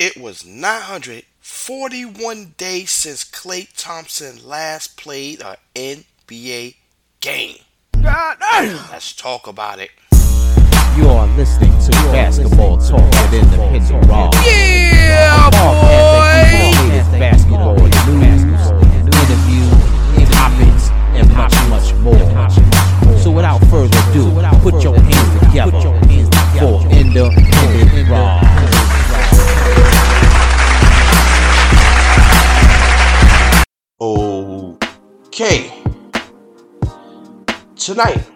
It was 941 days since Klay Thompson last played an NBA game. God Let's talk about it. You are listening to Basketball Talk with Independent Raw. Yeah, boy! basketball Tonight,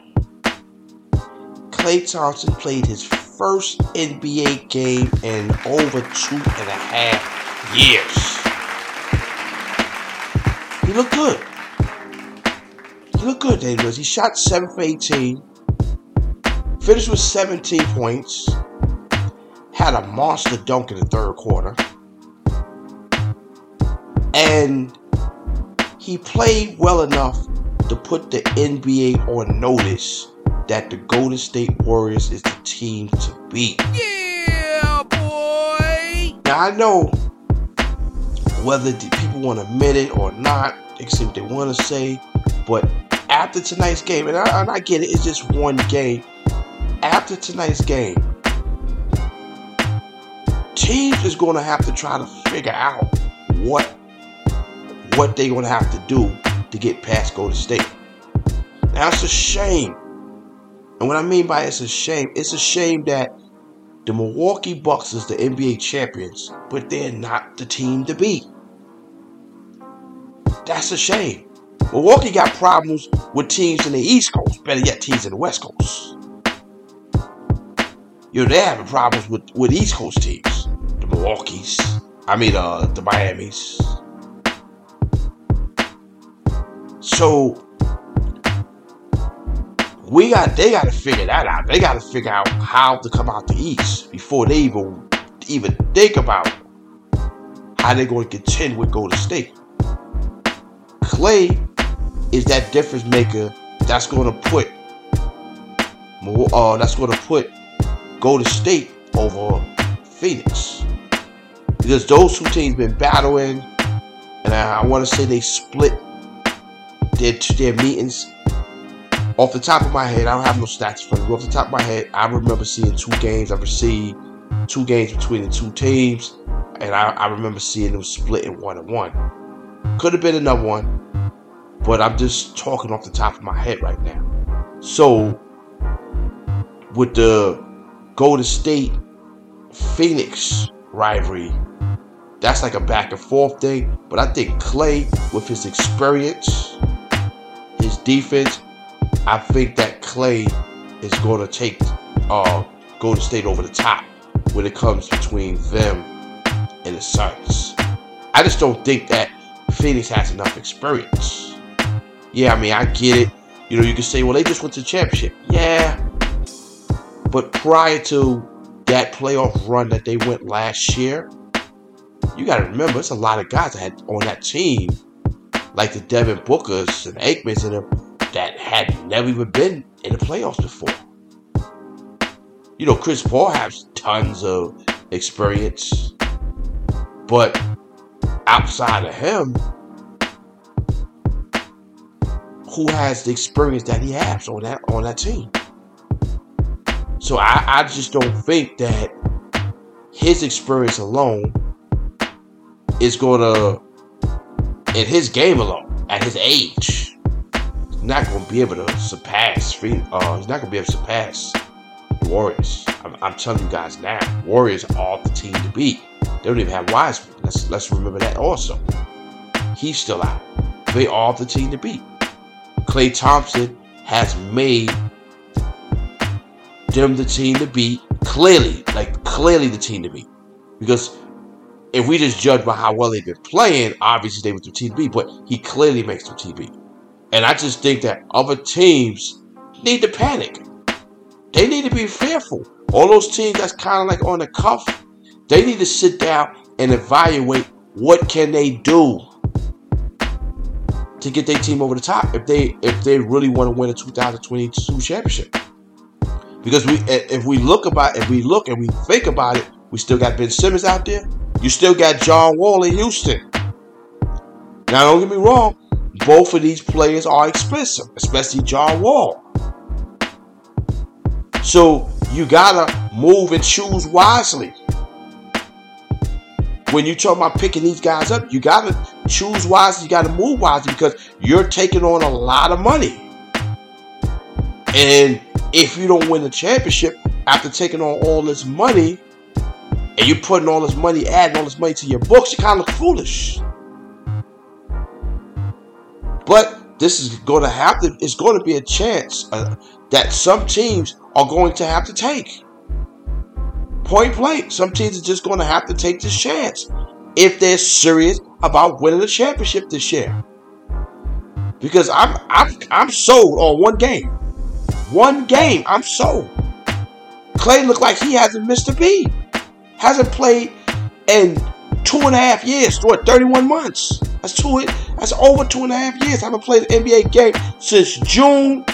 Klay Thompson played his first NBA game in over two and a half years. He looked good. He looked good, David. He shot 7 for 18, finished with 17 points, had a monster dunk in the third quarter, and he played well enough put the NBA on notice that the Golden State Warriors is the team to beat. Yeah, boy! Now I know whether the people want to admit it or not, what they want to say, but after tonight's game, and I, and I get it, it's just one game. After tonight's game, teams is going to have to try to figure out what what they're going to have to do to get past Golden State. It's a shame, and what I mean by it's a shame, it's a shame that the Milwaukee Bucks is the NBA champions, but they're not the team to beat. That's a shame. Milwaukee got problems with teams in the East Coast, better yet, teams in the West Coast. You know, they're having problems with, with East Coast teams. The Milwaukee's, I mean, uh, the Miami's. So, we got, they got to figure that out. They got to figure out how to come out the East before they even, even think about how they're going to contend with Golden State. Klay is that difference maker that's going to put uh, that's going to put Golden State over Phoenix because those two teams been battling, and I, I want to say they split their their meetings. Off the top of my head, I don't have no stats for you. Off the top of my head, I remember seeing two games. I see two games between the two teams, and I, I remember seeing them split in one and one. Could have been another one, but I'm just talking off the top of my head right now. So, with the Golden State Phoenix rivalry, that's like a back and forth thing. But I think Klay, with his experience, his defense, I think that Klay is going to take uh, Golden State over the top when it comes between them and the Suns. I just don't think that Phoenix has enough experience. Yeah, I mean, I get it. You know, you can say, well, they just went to the championship. Yeah. But prior to that playoff run that they went last year, you got to remember, it's a lot of guys that had on that team, like the Devin Bookers and Aytons and them, that had never even been in the playoffs before. You know, Chris Paul has tons of experience, but outside of him, who has the experience that he has on that on that team? So I, I just don't think that his experience alone is gonna in his game alone, at his age, not gonna be able to surpass uh, he's not gonna be able to surpass the Warriors. I'm, I'm telling you guys now, Warriors are the team to beat. They don't even have Wiseman. Let's let's remember that also. He's still out. They are the team to beat. Klay Thompson has made them the team to beat. Clearly, like clearly the team to beat. Because if we just judge by how well they've been playing, obviously they were the team to beat, but he clearly makes them beat. And I just think that other teams need to panic. They need to be fearful. All those teams that's kind of like on the cuff, they need to sit down and evaluate what can they do to get their team over the top if they if they really want to win a 2022 championship. Because we if we look about if we look and we think about it, we still got Ben Simmons out there. You still got John Wall in Houston. Now, don't get me wrong, both of these players are expensive, especially John Wall. So you gotta move and choose wisely. When you talk about picking these guys up, you gotta choose wisely, you gotta move wisely because you're taking on a lot of money. And if you don't win the championship after taking on all this money, and you're putting all this money, adding all this money to your books, you're kind of foolish. But this is going to have to, it's going to be a chance uh, that some teams are going to have to take. Point blank, some teams are just going to have to take this chance if they're serious about winning the championship this year. Because I'm I'm I'm sold on one game. One game, I'm sold. Klay looked like he hasn't missed a beat. Hasn't played in two and a half years, what, 31 months. That's two that's over two and a half years. I haven't played an NBA game since June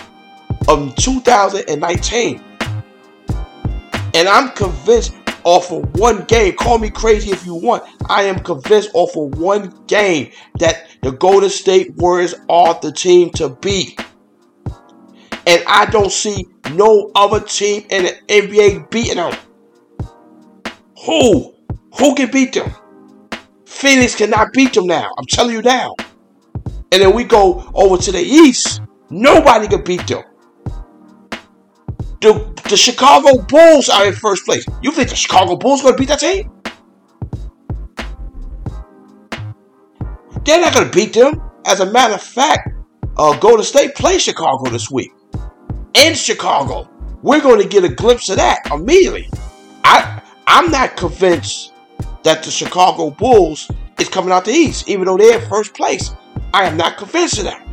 of 2019. And I'm convinced off of one game, call me crazy if you want. I am convinced off of one game that the Golden State Warriors are the team to beat. And I don't see no other team in the NBA beating them. Who? Who can beat them? Phoenix cannot beat them now. I'm telling you now. And then we go over to the East. Nobody can beat them. The, the Chicago Bulls are in first place. You think the Chicago Bulls going to beat that team? They're not going to beat them. As a matter of fact, uh, Golden State play Chicago this week. In Chicago. We're going to get a glimpse of that immediately. I I'm not convinced that the Chicago Bulls is coming out the East, even though they're in first place. I am not convinced of that.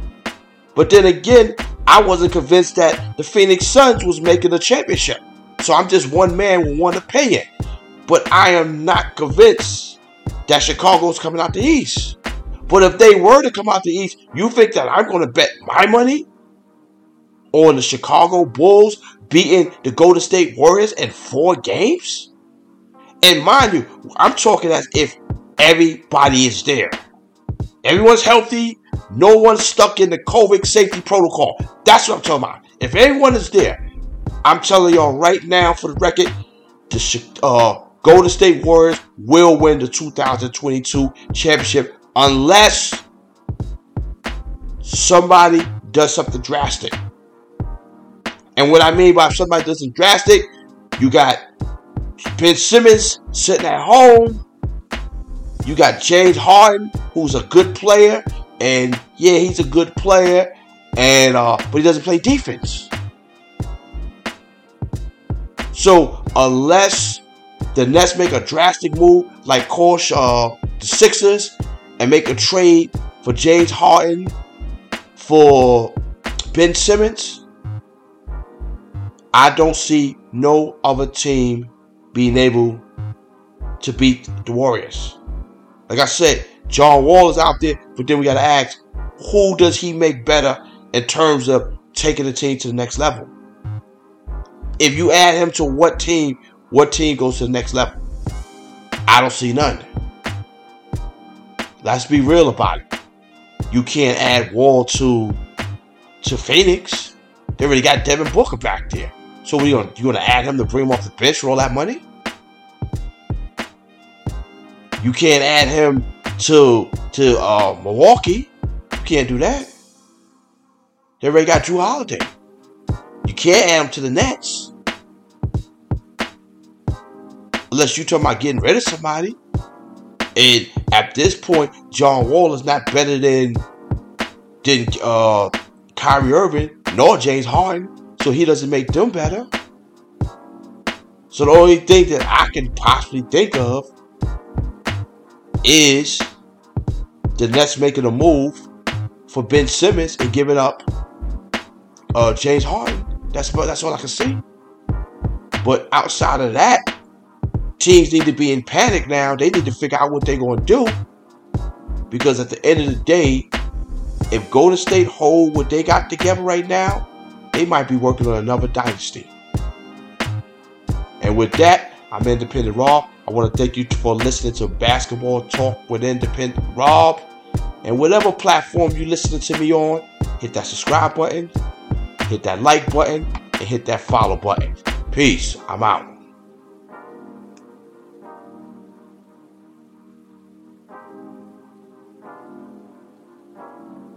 But then again, I wasn't convinced that the Phoenix Suns was making the championship. So I'm just one man with one opinion. But I am not convinced that Chicago's coming out the East. But if they were to come out the East, you think that I'm going to bet my money on the Chicago Bulls beating the Golden State Warriors in four games? And mind you, I'm talking as if everybody is there. Everyone's healthy. No one's stuck in the COVID safety protocol. That's what I'm talking about. If everyone is there, I'm telling y'all right now for the record, the uh, Golden State Warriors will win the 2022 championship unless somebody does something drastic. And what I mean by somebody does something drastic, you got Ben Simmons sitting at home. You got James Harden, who's a good player, and yeah, he's a good player, and uh, but he doesn't play defense. So unless the Nets make a drastic move, like course uh, the Sixers, and make a trade for James Harden for Ben Simmons, I don't see no other team being able to beat the Warriors. Like I said, John Wall is out there, but then we got to ask, who does he make better in terms of taking the team to the next level? If you add him to what team, what team goes to the next level? I don't see none. Let's be real about it. You can't add Wall to to Phoenix. They already got Devin Booker back there. So are gonna you gonna add him to bring him off the bench for all that money? You can't add him to to uh, Milwaukee. You can't do that. They already got Jrue Holiday. You can't add him to the Nets. Unless you're talking about getting rid of somebody. And at this point, John Wall is not better than than uh, Kyrie Irving nor James Harden so he doesn't make them better. So the only thing that I can possibly think of is the Nets making a move for Ben Simmons and giving up uh, James Harden. That's that's all I can see. But outside of that, teams need to be in panic now. They need to figure out what they're going to do. Because at the end of the day, if Golden State hold what they got together right now, they might be working on another dynasty. And with that, I'm Independent Raw. I want to thank you for listening to Basketball Talk with Independent Rob. And whatever platform you're listening to me on, hit that subscribe button, hit that like button, and hit that follow button. Peace. I'm out.